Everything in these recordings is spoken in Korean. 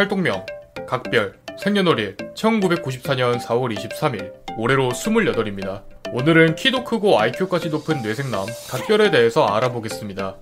활동명 각별 생년월일 1994년 4월 23일 올해로 28입니다. 오늘은 키도 크고 IQ까지 높은 뇌섹남 각별에 대해서 알아보겠습니다.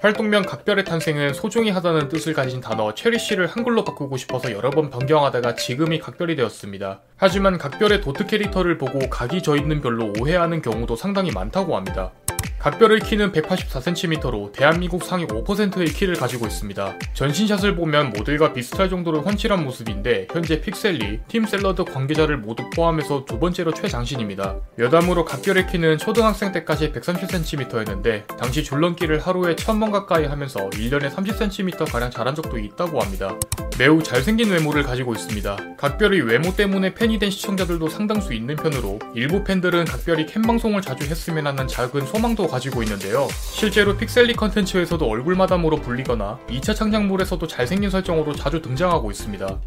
활동명 각별의 탄생은 소중히 하다는 뜻을 가진 단어 cherish를 한글로 바꾸고 싶어서 여러 번 변경하다가 지금의 각별이 되었습니다. 하지만 각별의 도트 캐릭터를 보고 각이 져 있는 별로 오해하는 경우도 상당히 많다고 합니다. 각별의 키는 184cm로 대한민국 상위 5%의 키를 가지고 있습니다. 전신샷을 보면 모델과 비슷할 정도로 훤칠한 모습인데 현재 픽셀리, 팀 샐러드 관계자를 모두 포함해서 두 번째로 최장신입니다. 여담으로 각별의 키는 초등학생 때까지 130cm였는데 당시 줄넘기를 하루에 1000번 가까이 하면서 1년에 30cm가량 자란 적도 있다고 합니다. 매우 잘생긴 외모를 가지고 있습니다. 각별의 외모 때문에 팬이 된 시청자들도 상당수 있는 편으로 일부 팬들은 각별이 캠방송을 자주 했으면 하는 작은 소망도 가지고 있는데요. 실제로 픽셀리 컨텐츠에서도 얼굴 마담으로 불리거나 2차 창작물에서도 잘생긴 설정으로 자주 등장하고 있습니다.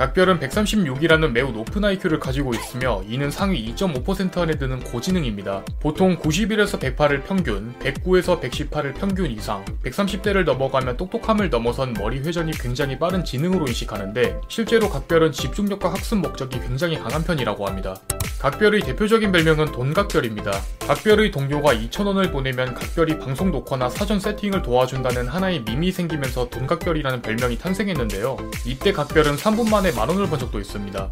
각별은 136이라는 매우 높은 IQ를 가지고 있으며 이는 상위 2.5% 안에 드는 고지능입니다. 보통 91에서 108을 평균, 109에서 118을 평균 이상, 130대를 넘어가면 똑똑함을 넘어선 머리 회전이 굉장히 빠른 지능으로 인식하는데 실제로 각별은 집중력과 학습 목적이 굉장히 강한 편이라고 합니다. 각별의 대표적인 별명은 돈각별입니다. 각별의 동료가 2,000원을 보내면 각별이 방송 녹화나 사전 세팅을 도와준다는 하나의 밈이 생기면서 돈각별이라는 별명이 탄생했는데요. 이때 각별은 3분 만에 만원을 번 적도 있습니다.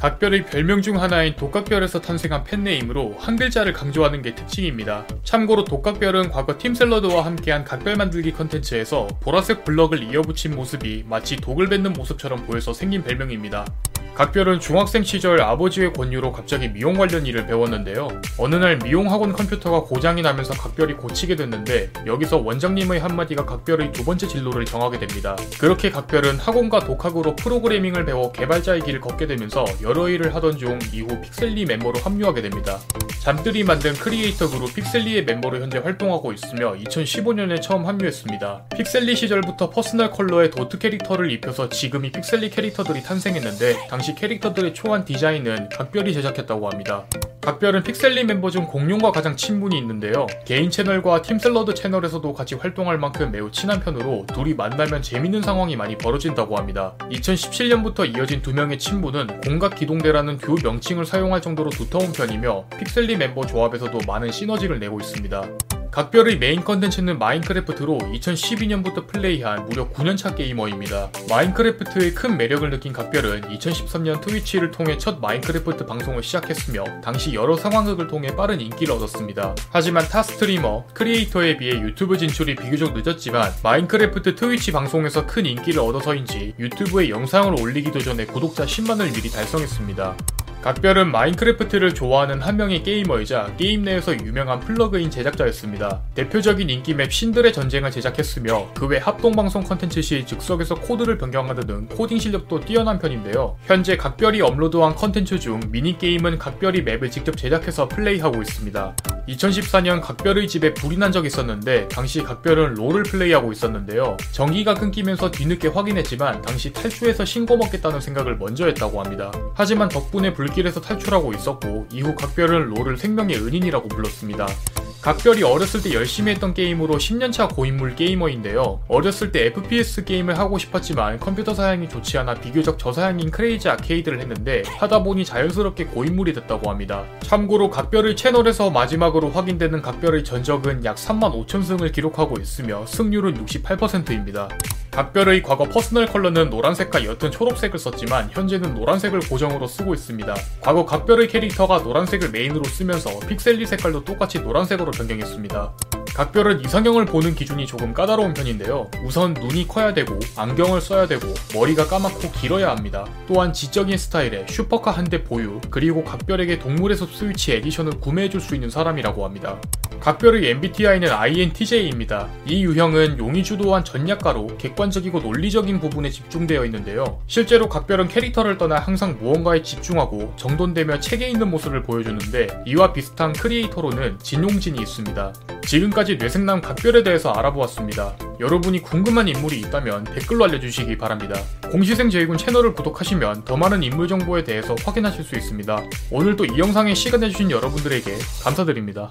각별의 별명 중 하나인 독각별에서 탄생한 팬네임으로 한 글자를 강조하는 게 특징입니다. 참고로 독각별은 과거 팀샐러드와 함께한 각별 만들기 컨텐츠에서 보라색 블럭을 이어붙인 모습이 마치 독을 뱉는 모습처럼 보여서 생긴 별명입니다. 각별은 중학생 시절 아버지의 권유로 갑자기 미용 관련 일을 배웠는데요. 어느 날 미용 학원 컴퓨터가 고장이 나면서 각별이 고치게 됐는데 여기서 원장님의 한마디가 각별의 두 번째 진로를 정하게 됩니다. 그렇게 각별은 학원과 독학으로 프로그래밍을 배워 개발자의 길을 걷게 되면서 여러 일을 하던 중 이후 픽셀리 멤버로 합류하게 됩니다. 잠뜰이 만든 크리에이터 그룹 픽셀리의 멤버로 현재 활동하고 있으며 2015년에 처음 합류했습니다. 픽셀리 시절부터 퍼스널 컬러의 도트 캐릭터를 입혀서 지금의 픽셀리 캐릭터들이 탄생했는데 당시 캐릭터들의 초안 디자인은 각별이 제작했다고 합니다. 각별은 픽셀리 멤버 중 공룡과 가장 친분이 있는데요. 개인 채널과 팀샐러드 채널에서도 같이 활동할 만큼 매우 친한 편으로 둘이 만나면 재밌는 상황이 많이 벌어진다고 합니다. 2017년부터 이어진 두 명의 친분은 공각 기동대라는 듀오 명칭을 사용할 정도로 두터운 편이며 픽셀리 멤버 조합에서도 많은 시너지를 내고 있습니다. 각별의 메인 컨텐츠는 마인크래프트로 2012년부터 플레이한 무려 9년차 게이머입니다. 마인크래프트의 큰 매력을 느낀 각별은 2013년 트위치를 통해 첫 마인크래프트 방송을 시작했으며 당시 여러 상황극을 통해 빠른 인기를 얻었습니다. 하지만 타 스트리머, 크리에이터에 비해 유튜브 진출이 비교적 늦었지만 마인크래프트 트위치 방송에서 큰 인기를 얻어서인지 유튜브에 영상을 올리기도 전에 구독자 10만을 미리 달성했습니다. 각별은 마인크래프트를 좋아하는 한 명의 게이머이자 게임 내에서 유명한 플러그인 제작자였습니다. 대표적인 인기 맵 신들의 전쟁을 제작했으며 그 외 합동방송 컨텐츠 시 즉석에서 코드를 변경하는 등 코딩 실력도 뛰어난 편인데요. 현재 각별이 업로드한 컨텐츠 중 미니게임은 각별이 맵을 직접 제작해서 플레이하고 있습니다. 2014년 각별의 집에 불이 난 적이 있었는데 당시 각별은 롤을 플레이하고 있었는데요. 전기가 끊기면서 뒤늦게 확인했지만 당시 탈출해서 신고 먹겠다는 생각을 먼저 했다고 합니다. 하지만 덕분에 불 길에서 탈출하고 있었고 이후 각별은 롤을 생명의 은인이라고 불렀습니다. 각별이 어렸을 때 열심히 했던 게임으로 10년차 고인물 게이머인데요. 어렸을 때 FPS 게임을 하고 싶었지만 컴퓨터 사양이 좋지 않아 비교적 저사양인 크레이지 아케이드를 했는데 하다 보니 자연스럽게 고인물이 됐다고 합니다. 참고로 각별의 채널에서 마지막으로 확인되는 각별의 전적은 약 3만 5천 승을 기록하고 있으며 승률은 68%입니다. 각별의 과거 퍼스널 컬러는 노란색과 옅은 초록색을 썼지만 현재는 노란색을 고정으로 쓰고 있습니다. 과거 각별의 캐릭터가 노란색을 메인으로 쓰면서 픽셀리 색깔도 똑같이 노란색으로 변경했습니다. 각별은 이상형을 보는 기준이 조금 까다로운 편인데요. 우선 눈이 커야 되고 안경을 써야 되고 머리가 까맣고 길어야 합니다. 또한 지적인 스타일의 슈퍼카 한 대 보유 그리고 각별에게 동물의 숲 스위치 에디션을 구매해줄 수 있는 사람이라고 합니다. 각별의 MBTI는 INTJ입니다. 이 유형은 용의주도한 전략가로 객관적이고 논리적인 부분에 집중되어 있는데요. 실제로 각별은 캐릭터를 떠나 항상 무언가에 집중하고 정돈되며 체계 있는 모습을 보여주는데 이와 비슷한 크리에이터로는 진용진이 있습니다. 지금까지 뇌생남 각별에 대해서 알아보았습니다. 여러분이 궁금한 인물이 있다면 댓글로 알려주시기 바랍니다. 공시생 제이군 채널을 구독하시면 더 많은 인물 정보에 대해서 확인하실 수 있습니다. 오늘도 이 영상에 시간 내주신 여러분들에게 감사드립니다.